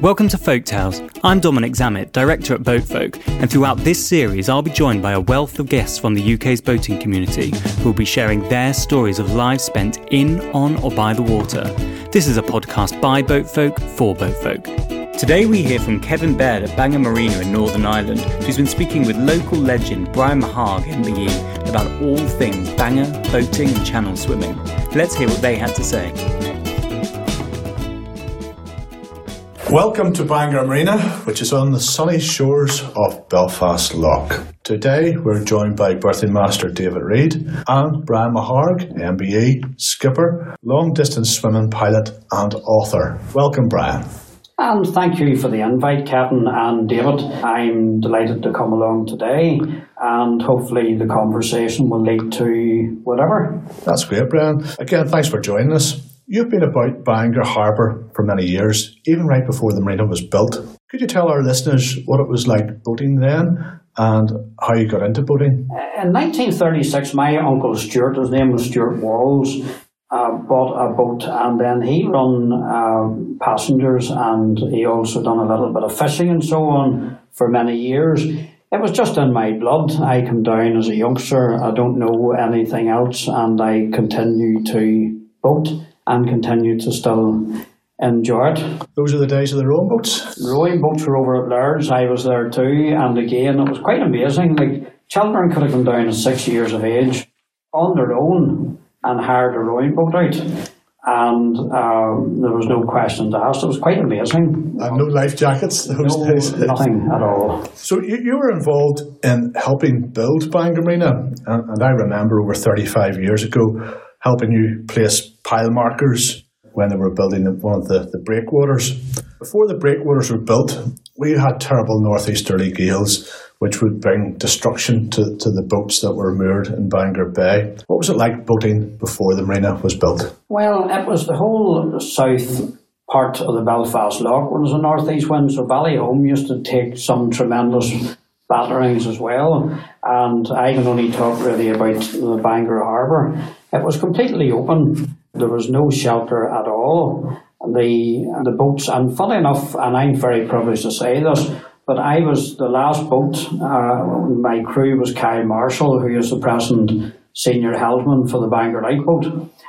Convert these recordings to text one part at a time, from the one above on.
Welcome to Folk Tales. I'm Dominic Zammit, director at Boatfolk, and throughout this series, I'll be joined by a wealth of guests from the UK's boating community who will be sharing their stories of lives spent in, on, or by the water. This is a podcast by Boatfolk for Boatfolk. Today we hear from Kevin Baird at Bangor Marina in Northern Ireland, who's been speaking with local legend Brian Meharg MBE about all things Bangor, boating, and channel swimming. Let's hear what they had to say. Welcome to Bangor Marina, which is on the sunny shores of Belfast Lough. Today we're joined by berthing master David Reid and Brian Meharg, MBE, skipper, long distance swimming pilot, and author. Welcome, Brian. And thank you for the invite, Kevin and David. I'm delighted to come along today, and hopefully the conversation will lead to whatever. That's great, Brian. Again, thanks for joining us. You've been about Bangor Harbour for many years, even right before the marina was built. Could you tell our listeners what it was like boating then and how you got into boating? In 1936, my uncle Stuart, his name was Stuart Walls, uh, bought a boat and then he run uh, passengers and he also done a little bit of fishing and so on for many years. It was just in my blood. I came down as a youngster. I don't know anything else and I continue to boat and continue to still enjoy it. Those are the days of the rowing boats? Rowing boats were over at Laird's. I was there too. And again, it was quite amazing. Like, children could have come down at six years of age on their own and hired a rowing boat out. And um, there was no questions asked. It was quite amazing. And no life jackets those no, days? Nothing at all. So you, you were involved in helping build Bangor Marina. And, and I remember over 35 years ago helping you place pile markers when they were building one of the, the breakwaters. Before the breakwaters were built, we had terrible northeasterly gales which would bring destruction to, to the boats that were moored in Bangor Bay. What was it like boating before the marina was built? Well, it was the whole south part of the Belfast Lough when it was a northeast wind, so Ballyholme used to take some tremendous batterings as well. And I can only talk really about the Bangor Harbour. It was completely open. There was no shelter at all. The the boats, and funny enough, and I'm very privileged to say this, but I was the last boat. Uh, my crew was Kyle Marshall, who is the present senior helmsman for the Bangor Lifeboat.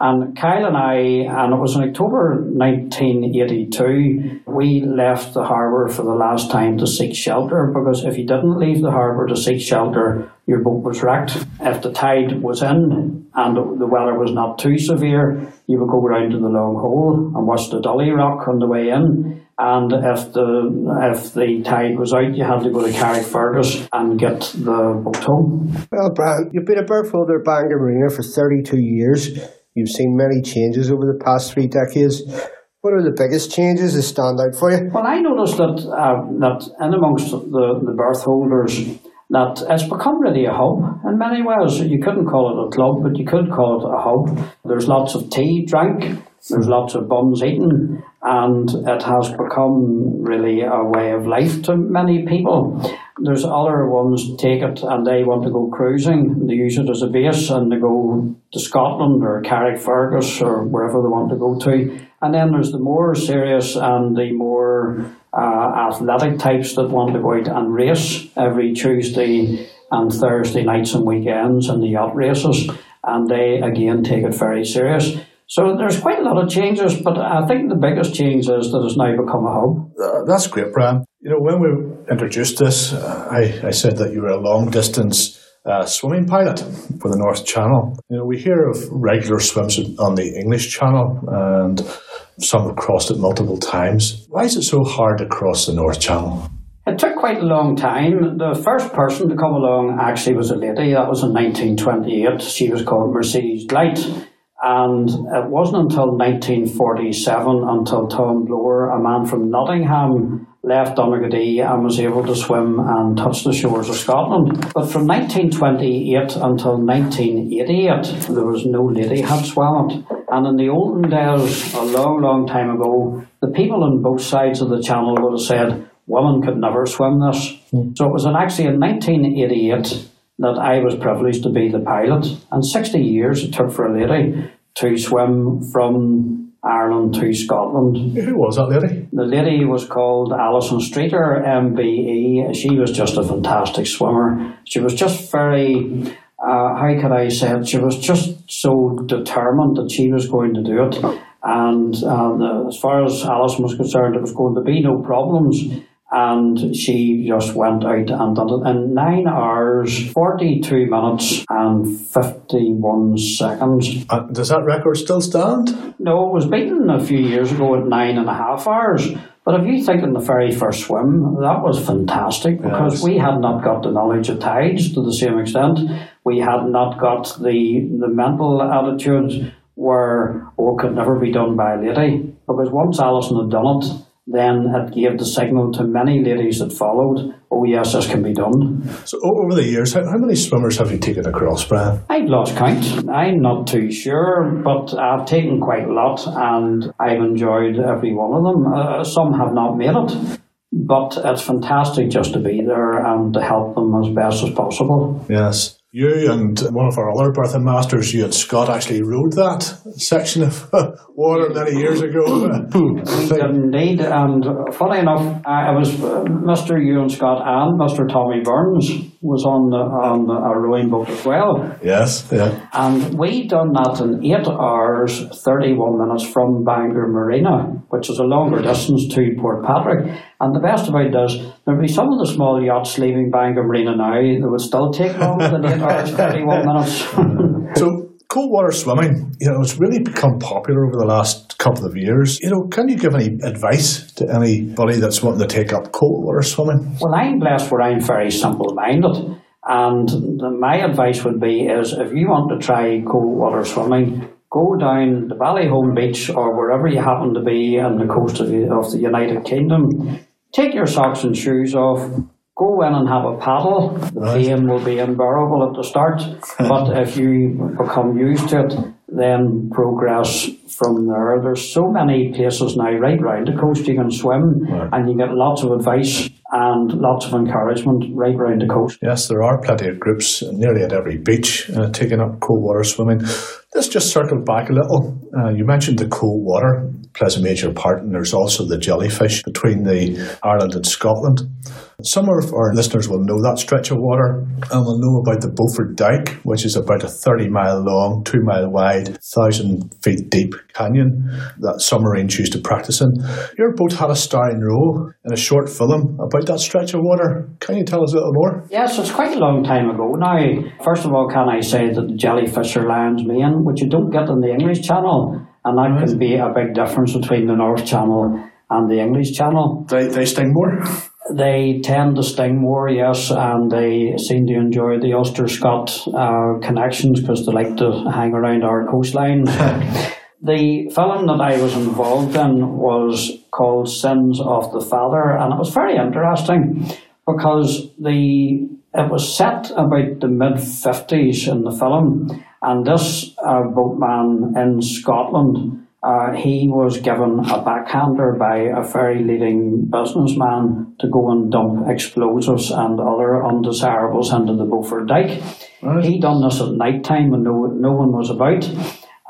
And Kyle and I, and it was in October 1982, we left the harbour for the last time to seek shelter because if you didn't leave the harbour to seek shelter, your boat was wrecked. If the tide was in and the weather was not too severe, you would go round to the long hole and watch the Dolly Rock on the way in. And if the if the tide was out, you had to go to Carrickfergus and get the boat home. Well, Brian, you've been a berth holder at Bangor Marina for 32 years. You've seen many changes over the past three decades. What are the biggest changes that stand out for you? Well, I noticed that uh, that in amongst the, the berth holders, that it's become really a hub in many ways. You couldn't call it a club, but you could call it a hub. There's lots of tea drank, there's lots of buns eaten, and it has become really a way of life to many people. There's other ones take it and they want to go cruising. They use it as a base and they go to Scotland or Carrickfergus or wherever they want to go to. And then there's the more serious and the more uh, athletic types that want to go out and race every Tuesday and Thursday nights and weekends in the yacht races. And they again take it very serious. So there's quite a lot of changes, but I think the biggest change is that it's now become a hub. Uh, that's great, Brian. You know, when we introduced this, uh, I, I said that you were a long distance uh, swimming pilot for the North Channel. You know, we hear of regular swims on the English Channel, and some have crossed it multiple times. Why is it so hard to cross the North Channel? It took quite a long time. The first person to come along actually was a lady. That was in 1928. She was called Mercedes Gleitze and it wasn't until 1947 until Tom Blower, a man from Nottingham, left Donaghadee and was able to swim and touch the shores of Scotland. But from 1928 until 1988, there was no lady had swam it. And in the olden days, a long, long time ago, the people on both sides of the channel would have said, women could never swim this. Mm. So it was in actually in 1988 that I was privileged to be the pilot. And 60 years it took for a lady to swim from Ireland to Scotland. Who was that lady? The lady was called Alison Streeter, MBE. She was just a fantastic swimmer. She was just very, uh, how could I say it? She was just so determined that she was going to do it. And uh, as far as Alison was concerned, there was going to be no problems and she just went out and done it in nine hours, 42 minutes, and 51 seconds. Uh, does that record still stand? No, it was beaten a few years ago at nine and a half hours. But if you think in the very first swim, that was fantastic because Yes. we had not got the knowledge of tides to the same extent. We had not got the the mental attitude where oh, it could never be done by a lady. Because once Alison had done it, then it gave the signal to many ladies that followed, oh yes, this can be done. So over the years, how, how many swimmers have you taken across, Brian? I've lost count. I'm not too sure, but I've taken quite a lot and I've enjoyed every one of them. Uh, some have not made it, but it's fantastic just to be there and to help them as best as possible. Yes. You and one of our other berthing masters, you and Scott, actually rode that section of water many years ago. We did indeed, and funny enough, I I was uh, Mr. Ewan Scott and Mr. Tommy Burns was on the, on the, a rowing boat as well. yes, yeah. And we done that in eight hours, 31 minutes from Bangor Marina, which is a longer mm-hmm. distance to Port Patrick. And the best about this, there'll be some of the small yachts leaving Bangor Marina now that would still take longer than eight hours, 31 minutes. So cold water swimming, you know, it's really become popular over the last couple of years. You know, can you give any advice to anybody that's wanting to take up cold water swimming? well, I'm blessed where I'm very simple minded. And the, my advice would be is if you want to try cold water swimming, go down to Ballyholme Beach or wherever you happen to be on the coast of the, of the United Kingdom. Take your socks and shoes off. Go in and have a paddle. The Right. pain will be unbearable at the start, but if you become used to it, then progress from there. There's so many places now right round the coast you can swim, and you get lots of advice and lots of encouragement right round the coast. Yes, there are plenty of groups nearly at every beach uh, taking up cold water swimming. Let's just circle back a little. Uh, you mentioned the cold water plays a major part, and there's also the jellyfish between the Ireland and Scotland. Some of our listeners will know that stretch of water and will know about the Beaufort Dyke, which is about a 30 mile long, 2 mile wide, 1,000 feet deep canyon that submarines used to practice in. Your boat had a starring role in a short film about that stretch of water. Can you tell us a little more? Yes, it's quite a long time ago now. First of all, can I say that the jellyfish are lion's which you don't get in the English Channel, and that can be a big difference between the North Channel and the English Channel. They, they sting more? They tend to sting more, yes, and they seem to enjoy the Ulster Scott uh, connections because they like to hang around our coastline. the film that I was involved in was called Sins of the Father, and it was very interesting because the it was set about the mid fifties in the film, and this uh, boatman in Scotland. Uh, he was given a backhander by a very leading businessman to go and dump explosives and other undesirables into the Beaufort Dyke. He done this at night time when no, no one was about,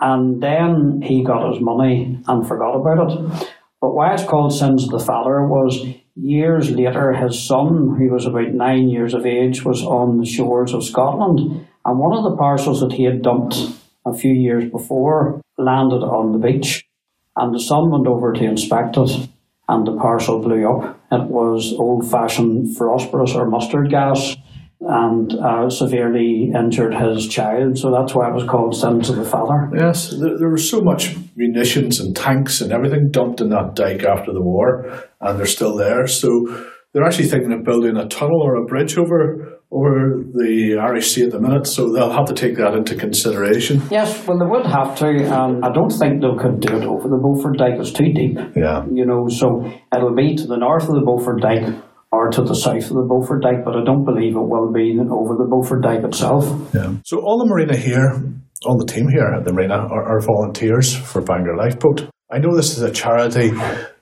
and then he got his money and forgot about it. But why it's called Sins of the Father was years later his son, who was about nine years of age, was on the shores of Scotland, and one of the parcels that he had dumped a few years before landed on the beach, and the son went over to inspect it, and the parcel blew up. It was old-fashioned phosphorus or mustard gas, and uh, severely injured his child. So that's why it was called Sins of the Father. Yes, there, there was so much munitions and tanks and everything dumped in that dike after the war, and they're still there. So they're actually thinking of building a tunnel or a bridge over over the Irish Sea at the minute. So they'll have to take that into consideration. Yes, well, they would have to. Um, I don't think they could do it over the Beaufort Dyke. It's too deep. Yeah. You know, so it'll be to the north of the Beaufort Dyke or to the south of the Beaufort Dyke, but I don't believe it will be over the Beaufort Dyke itself. Yeah. So all the marina here, all the team here at the marina are, are volunteers for Bangor Lifeboat. I know this is a charity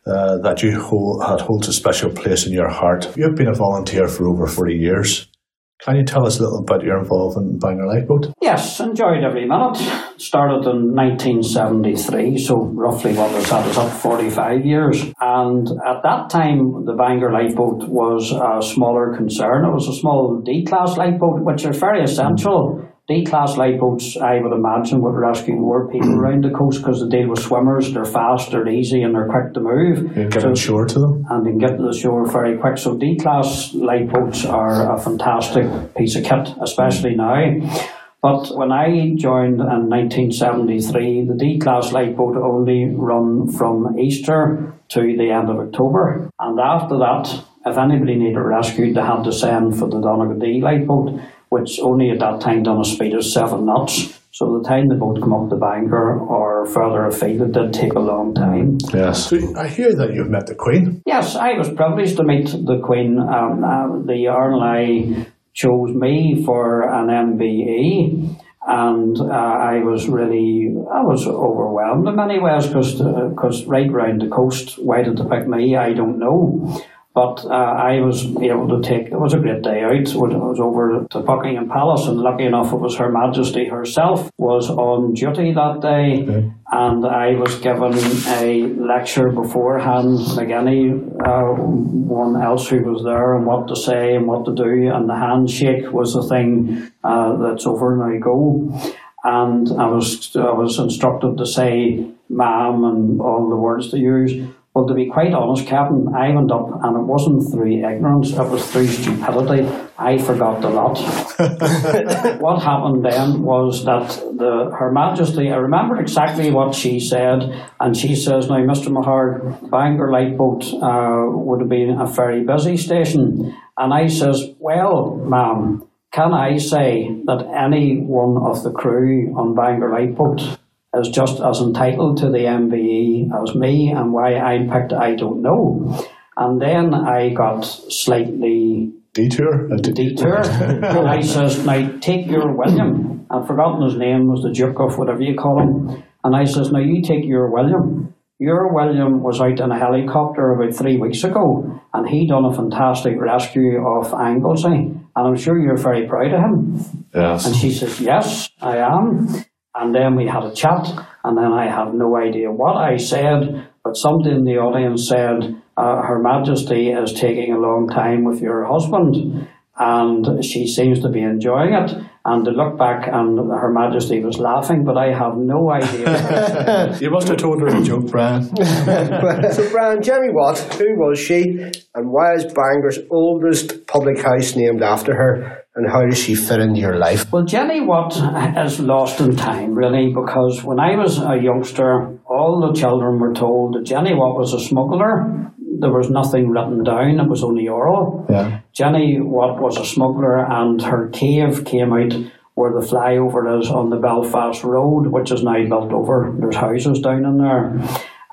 uh, that you hold, that holds a special place in your heart. You've been a volunteer for over 40 years. Can you tell us a little about your involvement in Bangor Lifeboat? Yes, enjoyed every minute. Started in 1973, so roughly what was that? It's up 45 years. And at that time, the Bangor Lifeboat was a smaller concern. It was a small D class lifeboat, which is very essential D class lifeboats, I would imagine, would rescue more people hmm. around the coast because they deal with swimmers. They're fast, they're easy, and they're quick to move. You can get so, shore to them. And they can get to the shore very quick. So D class lifeboats are a fantastic piece of kit, especially hmm. now. But when I joined in 1973, the D class lifeboat only run from Easter to the end of October. And after that, if anybody needed rescued, they had to send for the Donaghadee lifeboat which only at that time done a speed of seven knots. So the time the boat come up the Bangor or further afield, it did take a long time. Yes. So I hear that you've met the Queen. Yes, I was privileged to meet the Queen. Um, uh, the RNLI chose me for an MBE and uh, I was really I was overwhelmed in many ways because because uh, right round the coast, why did they pick me? I don't know. But uh, I was able to take, it was a great day out. So I was over to Buckingham Palace, and lucky enough, it was Her Majesty herself was on duty that day. Okay. And I was given a lecture beforehand, like any uh, one else who was there, and what to say and what to do. And the handshake was the thing uh, that's over now go. And I was I was instructed to say ma'am and all the words to use. Well, to be quite honest, Captain, I went up and it wasn't through ignorance, it was through stupidity. I forgot a lot. what happened then was that the Her Majesty, I remember exactly what she said, and she says, Now, Mr. Meharg, Bangor Lifeboat uh, would have been a very busy station. And I says, Well, ma'am, can I say that any one of the crew on Bangor Lifeboat is just as entitled to the MBE as me, and why I picked I don't know. And then I got slightly detour. Detour. and I says, now take your William. I've forgotten his name, was the Duke of whatever you call him. And I says, now you take your William. Your William was out in a helicopter about three weeks ago, and he done a fantastic rescue of Anglesey. And I'm sure you're very proud of him. Yes. And she says, yes, I am. And then we had a chat, and then I have no idea what I said, but somebody in the audience said, uh, Her Majesty is taking a long time with your husband, and she seems to be enjoying it. And to look back, and Her Majesty was laughing, but I have no idea. you must have told her a joke, Brian. so, Brian, Jenny Watt, who was she, and why is Bangor's oldest public house named after her? And how does she fit into your life? Well, Jenny Watt is lost in time, really, because when I was a youngster, all the children were told that Jenny Watt was a smuggler. There was nothing written down, it was only oral. Yeah. Jenny Watt was a smuggler, and her cave came out where the flyover is on the Belfast Road, which is now built over. There's houses down in there.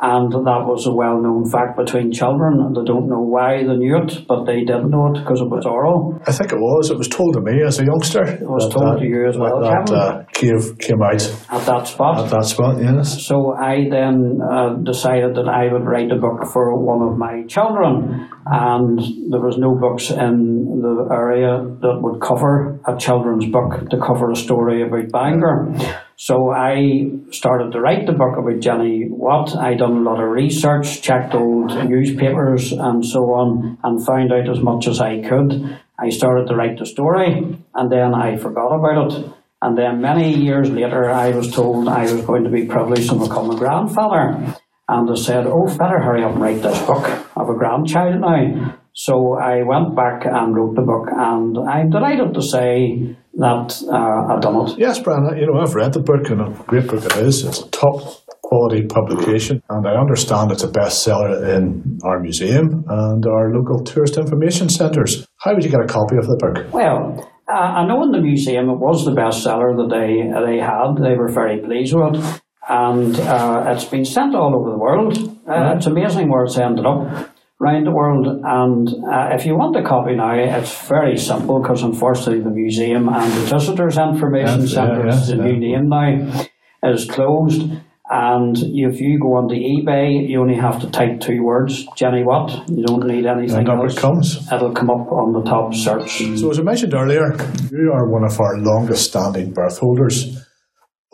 And that was a well known fact between children. They don't know why they knew it, but they didn't know it because it was oral. I think it was. It was told to me as a youngster. It was told that, to you as well, that, that uh, cave came out. At that spot. At that spot, yes. So I then uh, decided that I would write a book for one of my children. And there was no books in the area that would cover a children's book to cover a story about Bangor. So I started to write the book about Jenny Watt. I done a lot of research, checked old newspapers and so on, and found out as much as I could. I started to write the story, and then I forgot about it. And then many years later, I was told I was going to be privileged to become a grandfather. And they said, Oh, better hurry up and write this book. I have a grandchild now. So I went back and wrote the book, and I'm delighted to say that uh, I've done it. Yes, Brian, you know, I've read the book, and a great book it is. It's a top quality publication, and I understand it's a bestseller in our museum and our local tourist information centres. How would you get a copy of the book? Well, uh, I know in the museum it was the bestseller that they they had. They were very pleased with it, and uh, it's been sent all over the world. Uh, it's amazing where it's ended up around the world. And uh, if you want a copy now, it's very simple because unfortunately the museum and the visitors information centre, yeah, yeah, the yeah. new name now, is closed. And if you go onto eBay, you only have to type two words, Jenny Watt. You don't need anything And up else. it comes. It'll come up on the top search. So, as I mentioned earlier, you are one of our longest standing berth holders,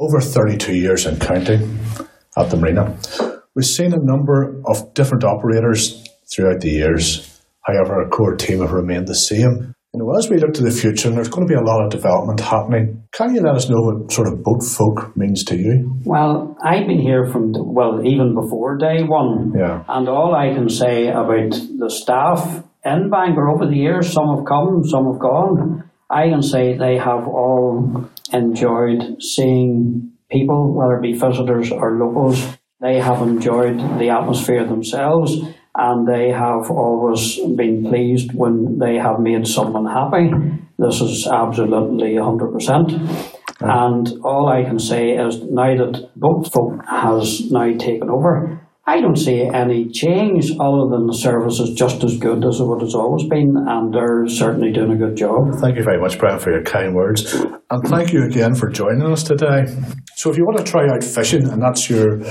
over 32 years and counting at the marina. We've seen a number of different operators throughout the years. However, our core team have remained the same. You know, as we look to the future, and there's going to be a lot of development happening, can you let us know what sort of boat folk means to you? Well, I've been here from, the, well, even before day one. Yeah. And all I can say about the staff in Bangor over the years, some have come, some have gone. I can say they have all enjoyed seeing people, whether it be visitors or locals. They have enjoyed the atmosphere themselves and they have always been pleased when they have made someone happy. This is absolutely 100%. And all I can say is now that Boatfolk has now taken over, I don't see any change other than the service is just as good as what it's always been, and they're certainly doing a good job. Thank you very much, Brian, for your kind words. And thank you again for joining us today. So, if you want to try out fishing, and that's your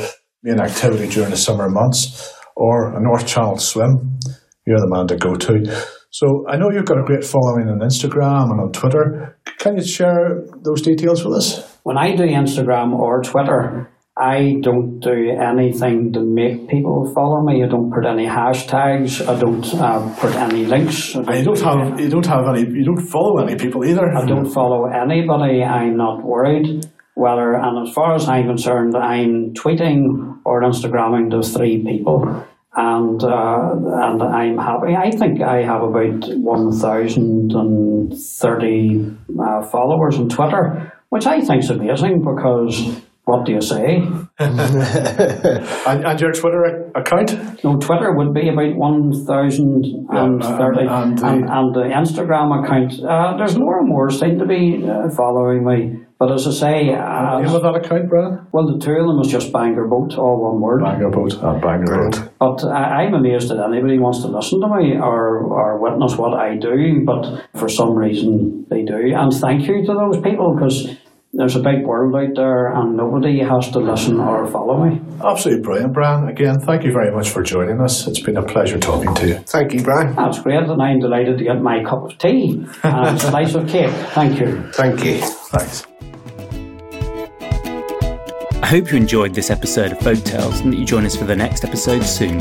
main activity during the summer months, or a North Channel swim, you're the man to go to. So, I know you've got a great following on Instagram and on Twitter. Can you share those details with us? When I do Instagram or Twitter, I don't do anything to make people follow me. I don't put any hashtags. I don't uh, put any links. I And you don't have you don't have any you don't follow any people either. I don't follow anybody. I'm not worried whether, and as far as I'm concerned, I'm tweeting or Instagramming to three people, and uh, and I'm happy. I think I have about one thousand and thirty uh, followers on Twitter, which I think is amazing because. What do you say? And, and your Twitter account? No, Twitter would be about 1,030. Yeah, and- and, and and, the- the Instagram account, uh, there's more and more seem to be uh, following me. But as I say, Name uh, of that account, Brian? well, the two of them is just Bangor Boat, all one word. Bangor Boat and Bangor Boat. But I, I'm amazed that anybody wants to listen to me or, or witness what I do, but for some reason they do. And thank you to those people because there's a big world out there and nobody has to listen or follow me. Absolutely brilliant, Brian. Again, thank you very much for joining us. It's been a pleasure talking to you. Thank you, Brian. That's great, and I'm delighted to get my cup of tea and a slice of cake. Thank you. Thank you. Thanks. I hope you enjoyed this episode of Folk Tales and that you join us for the next episode soon.